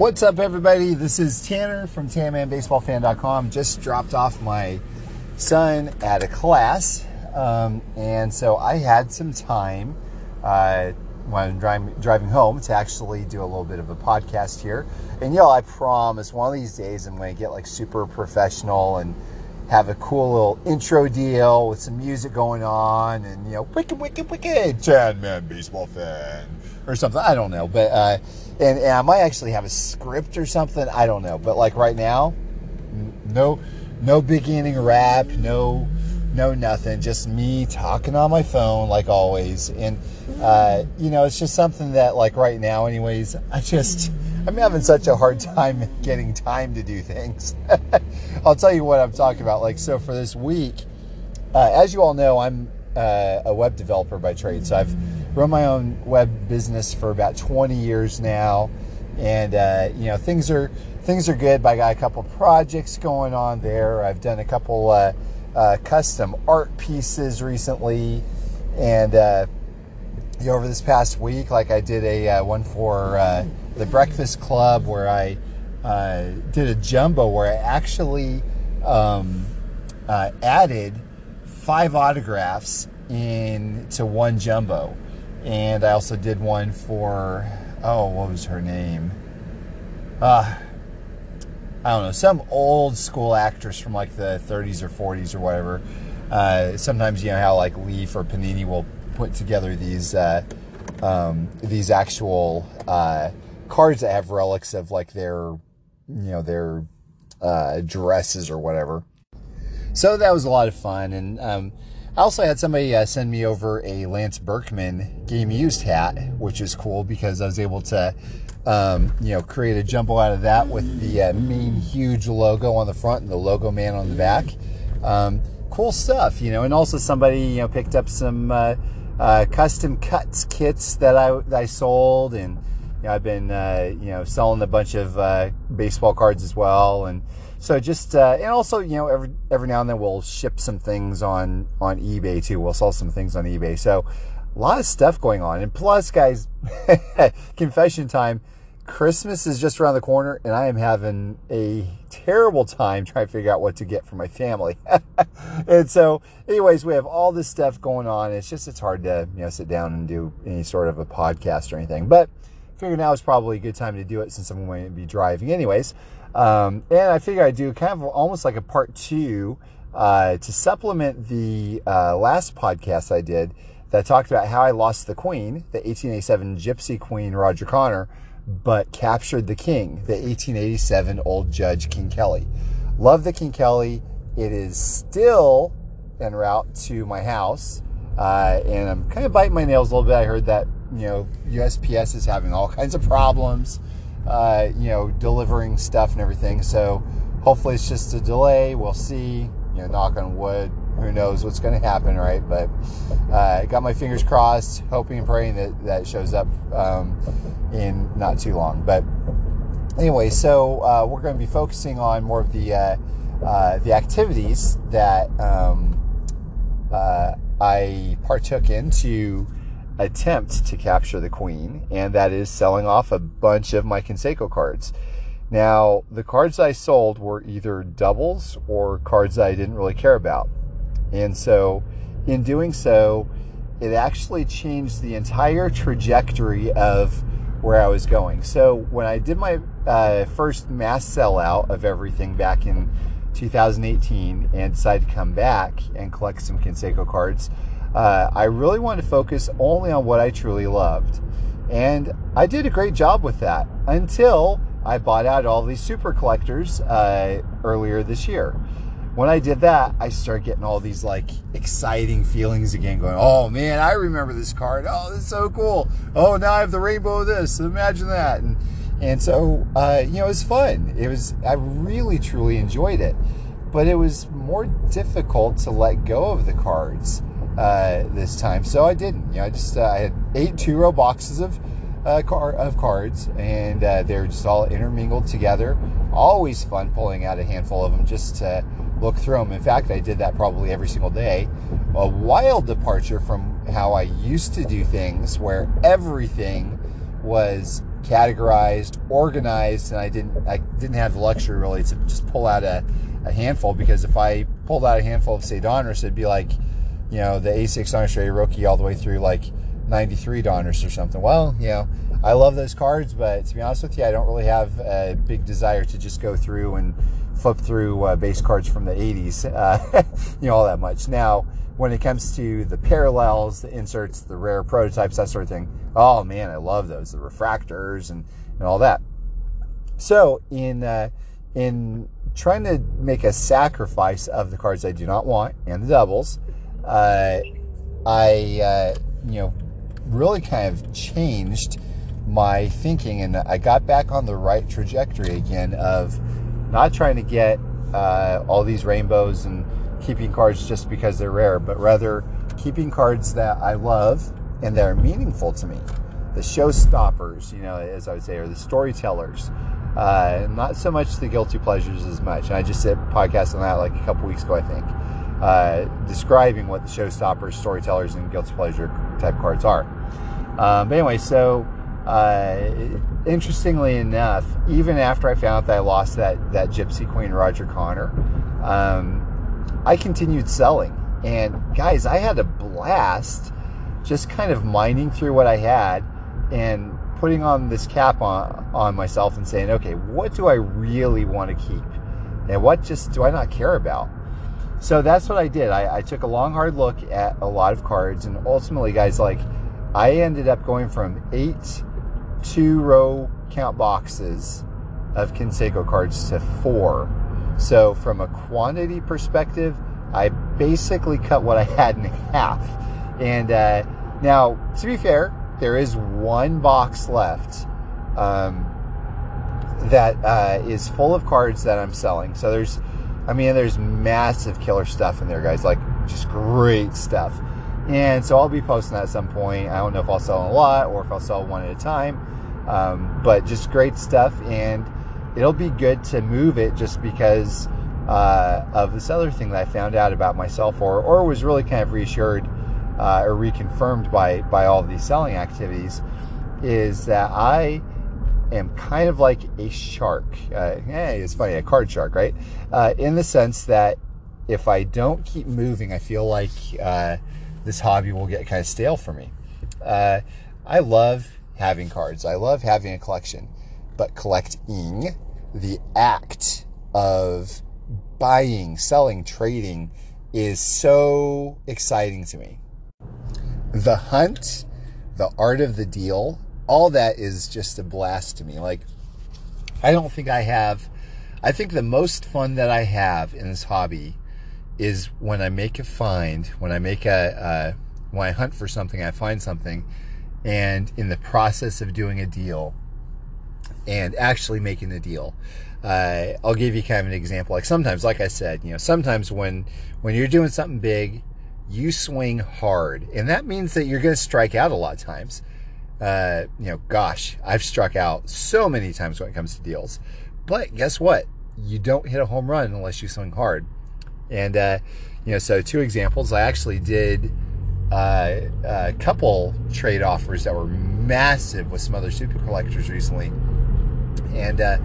What's up, everybody? This is Tanner from TanmanBaseballFan.com. Just dropped off my son at a class, um, and so I had some time uh, when I'm driving, driving home to actually do a little bit of a podcast here. And yo, I promise one of these days I'm going to get like super professional and have a cool little intro deal with some music going on and you know wicked wicked wicked Tan Man baseball fan or something I don't know but uh, and, and I might actually have a script or something I don't know but like right now no no beginning rap no no nothing just me talking on my phone like always and uh, you know it's just something that like right now anyways I just I'm having such a hard time getting time to do things. I'll tell you what I'm talking about. Like, so for this week, uh, as you all know, I'm uh, a web developer by trade. So I've run my own web business for about 20 years now, and uh, you know things are things are good. But I got a couple projects going on there. I've done a couple uh, uh, custom art pieces recently, and uh, you know, over this past week, like I did a one for the Breakfast Club where I uh, did a jumbo where I actually um, uh, added five autographs into one jumbo. And I also did one for, oh, what was her name? Uh, I don't know, some old school actress from like the 30s or 40s or whatever. Uh, sometimes you know how like Leaf or Panini will put together these uh, um, these actual uh, cards that have relics of like their, you know, their uh, dresses or whatever. So that was a lot of fun. And um, I also had somebody uh, send me over a Lance Berkman game used hat, which is cool because I was able to, um, you know, create a jumbo out of that with the uh, main huge logo on the front and the logo man on the back. Um, cool stuff, you know. And also somebody, you know, picked up some uh, uh custom cuts kits that I that I sold and you know, I've been uh, you know selling a bunch of uh, baseball cards as well, and so just uh, and also you know every every now and then we'll ship some things on on eBay too. We'll sell some things on eBay. So a lot of stuff going on, and plus, guys, confession time. Christmas is just around the corner, and I am having a terrible time trying to figure out what to get for my family. and so, anyways, we have all this stuff going on. It's just it's hard to you know sit down and do any sort of a podcast or anything, but figure now is probably a good time to do it since I'm going to be driving anyways. Um, and I figure I'd do kind of almost like a part two uh, to supplement the uh, last podcast I did that talked about how I lost the queen, the 1887 Gypsy Queen Roger Connor, but captured the king, the 1887 Old Judge King Kelly. Love the King Kelly. It is still en route to my house. Uh, and I'm kind of biting my nails a little bit. I heard that you know, USPS is having all kinds of problems, uh, you know, delivering stuff and everything. So hopefully it's just a delay. We'll see. You know, knock on wood. Who knows what's going to happen, right? But uh, got my fingers crossed, hoping and praying that that shows up um, in not too long. But anyway, so uh, we're going to be focusing on more of the uh, uh, the activities that um, uh, I partook in to attempt to capture the queen, and that is selling off a bunch of my Canseco cards. Now, the cards I sold were either doubles or cards I didn't really care about. And so, in doing so, it actually changed the entire trajectory of where I was going. So, when I did my uh, first mass sellout of everything back in 2018 and decided to come back and collect some Canseco cards, uh, I really wanted to focus only on what I truly loved. And I did a great job with that until I bought out all these super collectors uh, earlier this year. When I did that, I started getting all these like exciting feelings again, going, oh man, I remember this card. Oh, this is so cool. Oh, now I have the rainbow of this. Imagine that. And, and so, uh, you know, it was fun. It was, I really, truly enjoyed it. But it was more difficult to let go of the cards uh, this time. So I didn't. You know, I just uh, I had eight two row boxes of uh, car of cards, and uh, they're just all intermingled together. Always fun pulling out a handful of them just to look through them. In fact, I did that probably every single day. A wild departure from how I used to do things, where everything was categorized, organized, and I didn't I didn't have the luxury really to just pull out a, a handful because if I pulled out a handful of say Donruss, it'd be like, you know, the A6 Donruss rookie all the way through like 93 Donruss or something. Well, you know, I love those cards, but to be honest with you, I don't really have a big desire to just go through and flip through uh, base cards from the 80s, uh, you know, all that much. Now, when it comes to the parallels, the inserts, the rare prototypes, that sort of thing, oh man, I love those, the refractors and, and all that. So in uh, in trying to make a sacrifice of the cards I do not want and the doubles, uh, I uh, you know really kind of changed my thinking and I got back on the right trajectory again of not trying to get uh, all these rainbows and keeping cards just because they're rare, but rather keeping cards that I love and that are meaningful to me. The showstoppers, you know, as I would say, or the storytellers. Uh, not so much the guilty pleasures as much. And I just did a podcast on that like a couple weeks ago, I think, uh, describing what the showstoppers, storytellers, and guilty pleasure type cards are. Um, but anyway, so uh, interestingly enough, even after I found out that I lost that that Gypsy Queen Roger Connor, um, I continued selling. And guys, I had a blast just kind of mining through what I had and putting on this cap on, on myself and saying, okay, what do I really want to keep? And what just do I not care about? So that's what I did. I, I took a long, hard look at a lot of cards, and ultimately, guys, like I ended up going from eight two row count boxes of Canseco cards to four. So, from a quantity perspective, I basically cut what I had in half. And uh, now, to be fair, there is one box left um, that uh, is full of cards that I'm selling. So there's, I mean, there's massive killer stuff in there, guys. Like just great stuff. And so I'll be posting that at some point. I don't know if I'll sell a lot or if I'll sell one at a time. Um, but just great stuff, and it'll be good to move it just because uh, of this other thing that I found out about myself, or or was really kind of reassured uh, or reconfirmed by by all these selling activities, is that I am kind of like a shark. Uh, hey, it's funny, a card shark, right? Uh, in the sense that if I don't keep moving, I feel like uh, this hobby will get kind of stale for me. Uh, I love having cards. I love having a collection, but collecting, the act of buying, selling, trading is so exciting to me. The hunt, the art of the deal, all that is just a blast to me. Like, I don't think I have, I think the most fun that I have in this hobby is when I make a find, when I make a, uh, when I hunt for something, I find something and in the process of doing a deal and actually making the deal. Uh, I'll give you kind of an example. Like sometimes, like I said, you know, sometimes when when you're doing something big, you swing hard, and that means that you're going to strike out a lot of times. Uh, you know, gosh, I've struck out so many times when it comes to deals. But guess what? You don't hit a home run unless you swing hard. And uh, you know, so two examples. I actually did uh, a couple trade offers that were massive with some other super collectors recently, and uh,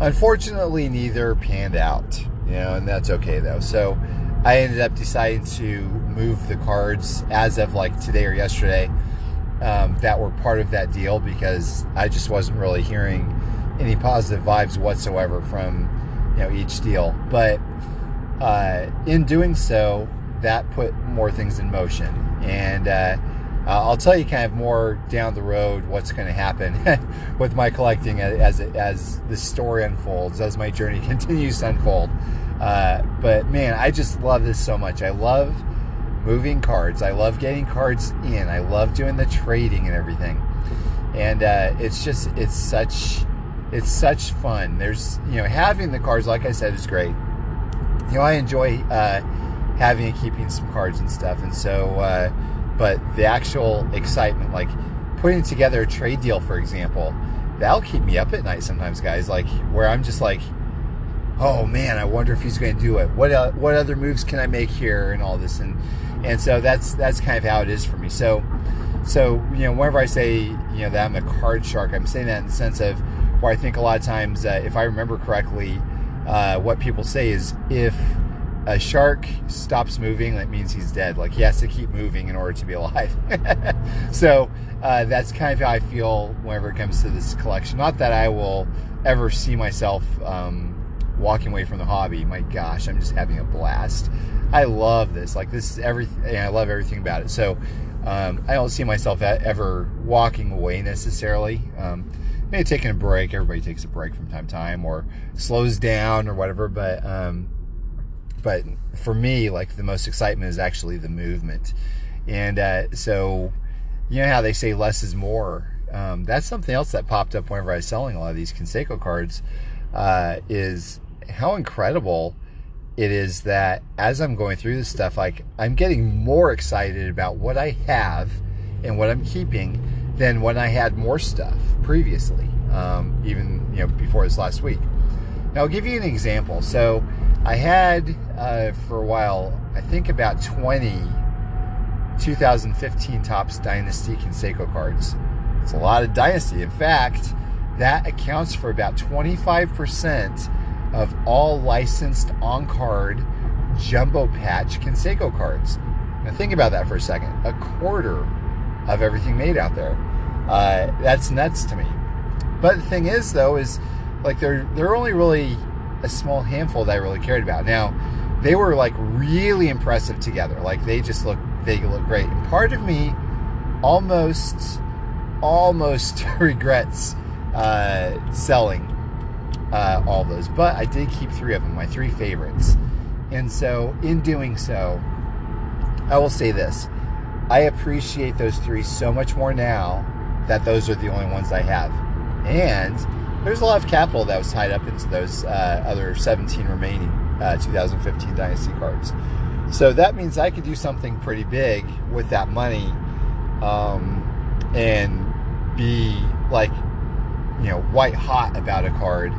unfortunately, neither panned out. You know, and that's okay though. So I ended up deciding to move the cards as of like today or yesterday um, that were part of that deal because I just wasn't really hearing any positive vibes whatsoever from you know each deal. But uh, in doing so, that put more things in motion. And uh, I'll tell you kind of more down the road what's going to happen with my collecting as as the story unfolds, as my journey continues to unfold. Uh, but man, I just love this so much. I love moving cards. I love getting cards in. I love doing the trading and everything. And uh, it's just it's such it's such fun. There's you know having the cards, like I said, is great. You know I enjoy uh, having and keeping some cards and stuff. And so, uh, but the actual excitement, like putting together a trade deal, for example, that'll keep me up at night sometimes, guys. Like where I'm just like, oh man, I wonder if he's going to do it. What uh, what other moves can I make here and all this and and so that's that's kind of how it is for me. So So, you know, whenever I say, you know, that I'm a card shark, I'm saying that in the sense of where I think a lot of times, uh, if I remember correctly, uh, what people say is if a shark stops moving, that means he's dead. Like he has to keep moving in order to be alive. so uh, that's kind of how I feel whenever it comes to this collection. Not that I will ever see myself um, walking away from the hobby. My gosh, I'm just having a blast. I love this. Like this is everything. I love everything about it. So um, I don't see myself ever walking away necessarily. Um, maybe taking a break. Everybody takes a break from time to time, or slows down, or whatever. But um, but for me, like the most excitement is actually the movement. And uh, so, you know how they say less is more. Um, that's something else that popped up whenever I was selling a lot of these Canseco cards. Uh, is how incredible it is that as I'm going through this stuff, like I'm getting more excited about what I have and what I'm keeping than when I had more stuff previously, um, even you know before this last week. Now I'll give you an example. So I had uh, for a while, I think about 20 2015 Topps Dynasty Canseco cards. It's a lot of Dynasty. In fact, that accounts for about 25% of all licensed on card jumbo patch Canseco cards. Now, think about that for a second. A quarter of everything made out there. Uh, that's nuts to me. But the thing is, though, is like they're they're only really a small handful that I really cared about. Now, they were like really impressive together. Like they just look they look great. And part of me almost almost regrets uh, selling uh, all those, but I did keep three of them, my three favorites. And so, in doing so, I will say this: I appreciate those three so much more now that those are the only ones I have, and there's a lot of capital that was tied up into those uh, other 17 remaining uh, 2015 Dynasty cards. So that means I could do something pretty big with that money um, and be like, you know, white hot about a card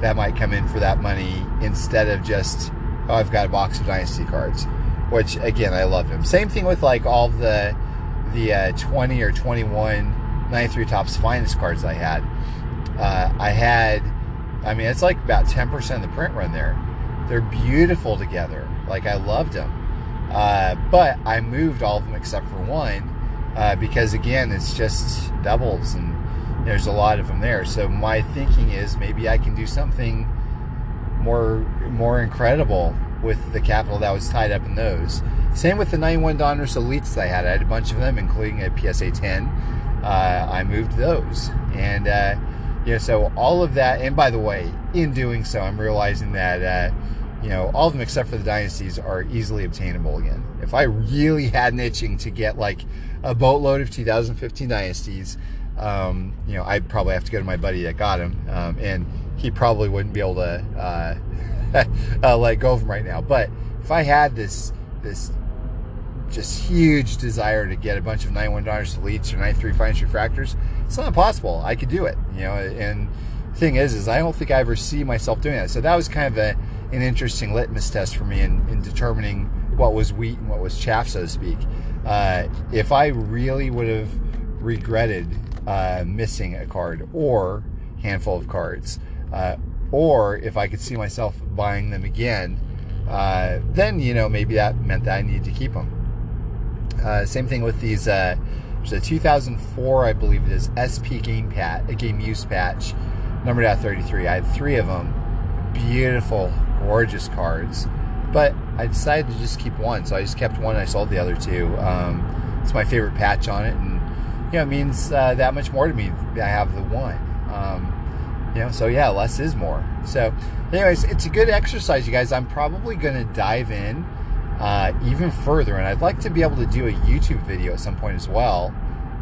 that might come in for that money instead of just, oh, I've got a box of Dynasty cards, which again, I love them. Same thing with like all the the uh, 20 or 21 93 Topps Finest cards I had uh, I had, I mean, it's like about 10% of the print run there. They're beautiful together. Like, I loved them. Uh, but I moved all of them except for one uh, because, again, it's just doubles and there's a lot of them there. So, my thinking is maybe I can do something more more incredible with the capital that was tied up in those. Same with the 91 Donruss Elites I had. I had a bunch of them, including a PSA 10. Uh, I moved those. And, uh, yeah, so all of that, and by the way, in doing so, I'm realizing that, uh, you know, all of them except for the dynasties are easily obtainable again. If I really had an itching to get like a boatload of 2015 dynasties, um, you know, I'd probably have to go to my buddy that got him, um, and he probably wouldn't be able to uh, uh, let go of them right now. But if I had this this just huge desire to get a bunch of 91 Donruss Elites or 93 Finest Refractors, it's not possible. I could do it, you know. And thing is, is I don't think I ever see myself doing that. So that was kind of a, an interesting litmus test for me in, in determining what was wheat and what was chaff, so to speak. Uh, if I really would have regretted uh, missing a card or handful of cards, uh, or if I could see myself buying them again, uh, then you know maybe that meant that I needed to keep them. Uh, same thing with these. Uh, there's a 2004, I believe it is, SP game pat, a game use patch, numbered out 33. I had three of them. Beautiful, gorgeous cards. But I decided to just keep one, so I just kept one. I sold the other two. Um, it's my favorite patch on it, you know, it means uh, that much more to me. I have the one. Um, you know, so yeah, less is more. So, anyways, it's a good exercise, you guys. I'm probably going to dive in uh, even further. And I'd like to be able to do a YouTube video at some point as well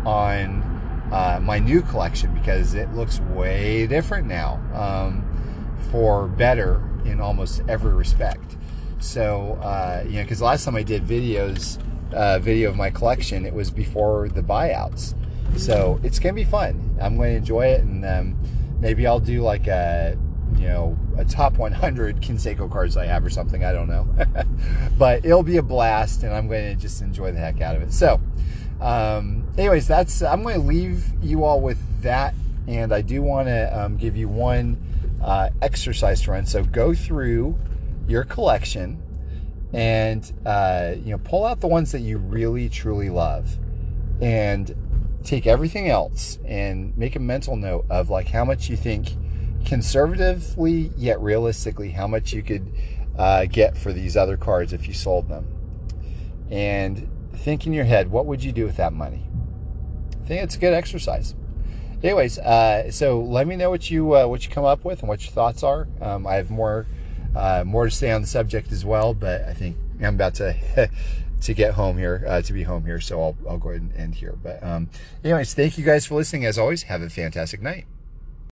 on uh, my new collection because it looks way different now um, for better in almost every respect. So, uh, you know, because last time I did videos, uh, video of my collection, it was before the buyouts. So it's going to be fun. I'm going to enjoy it. And um, maybe I'll do like a you know, a top 100 Canseco cards I have or something. I don't know. but it'll be a blast, and I'm going to just enjoy the heck out of it. So, Um, anyways, that's I'm going to leave you all with that, and I do want to um, give you one uh, exercise to run. So go through your collection and uh, you know pull out the ones that you really truly love, and take everything else and make a mental note of like how much you think conservatively yet realistically how much you could uh, get for these other cards if you sold them and think in your head, what would you do with that money? I think it's a good exercise. Anyways, uh, so let me know what you uh, what you come up with and what your thoughts are. Um, I have more uh, more to say on the subject as well, but I think I'm about to to get home here uh, to be home here, so I'll I'll go ahead and end here. But um, anyways, thank you guys for listening. As always, have a fantastic night.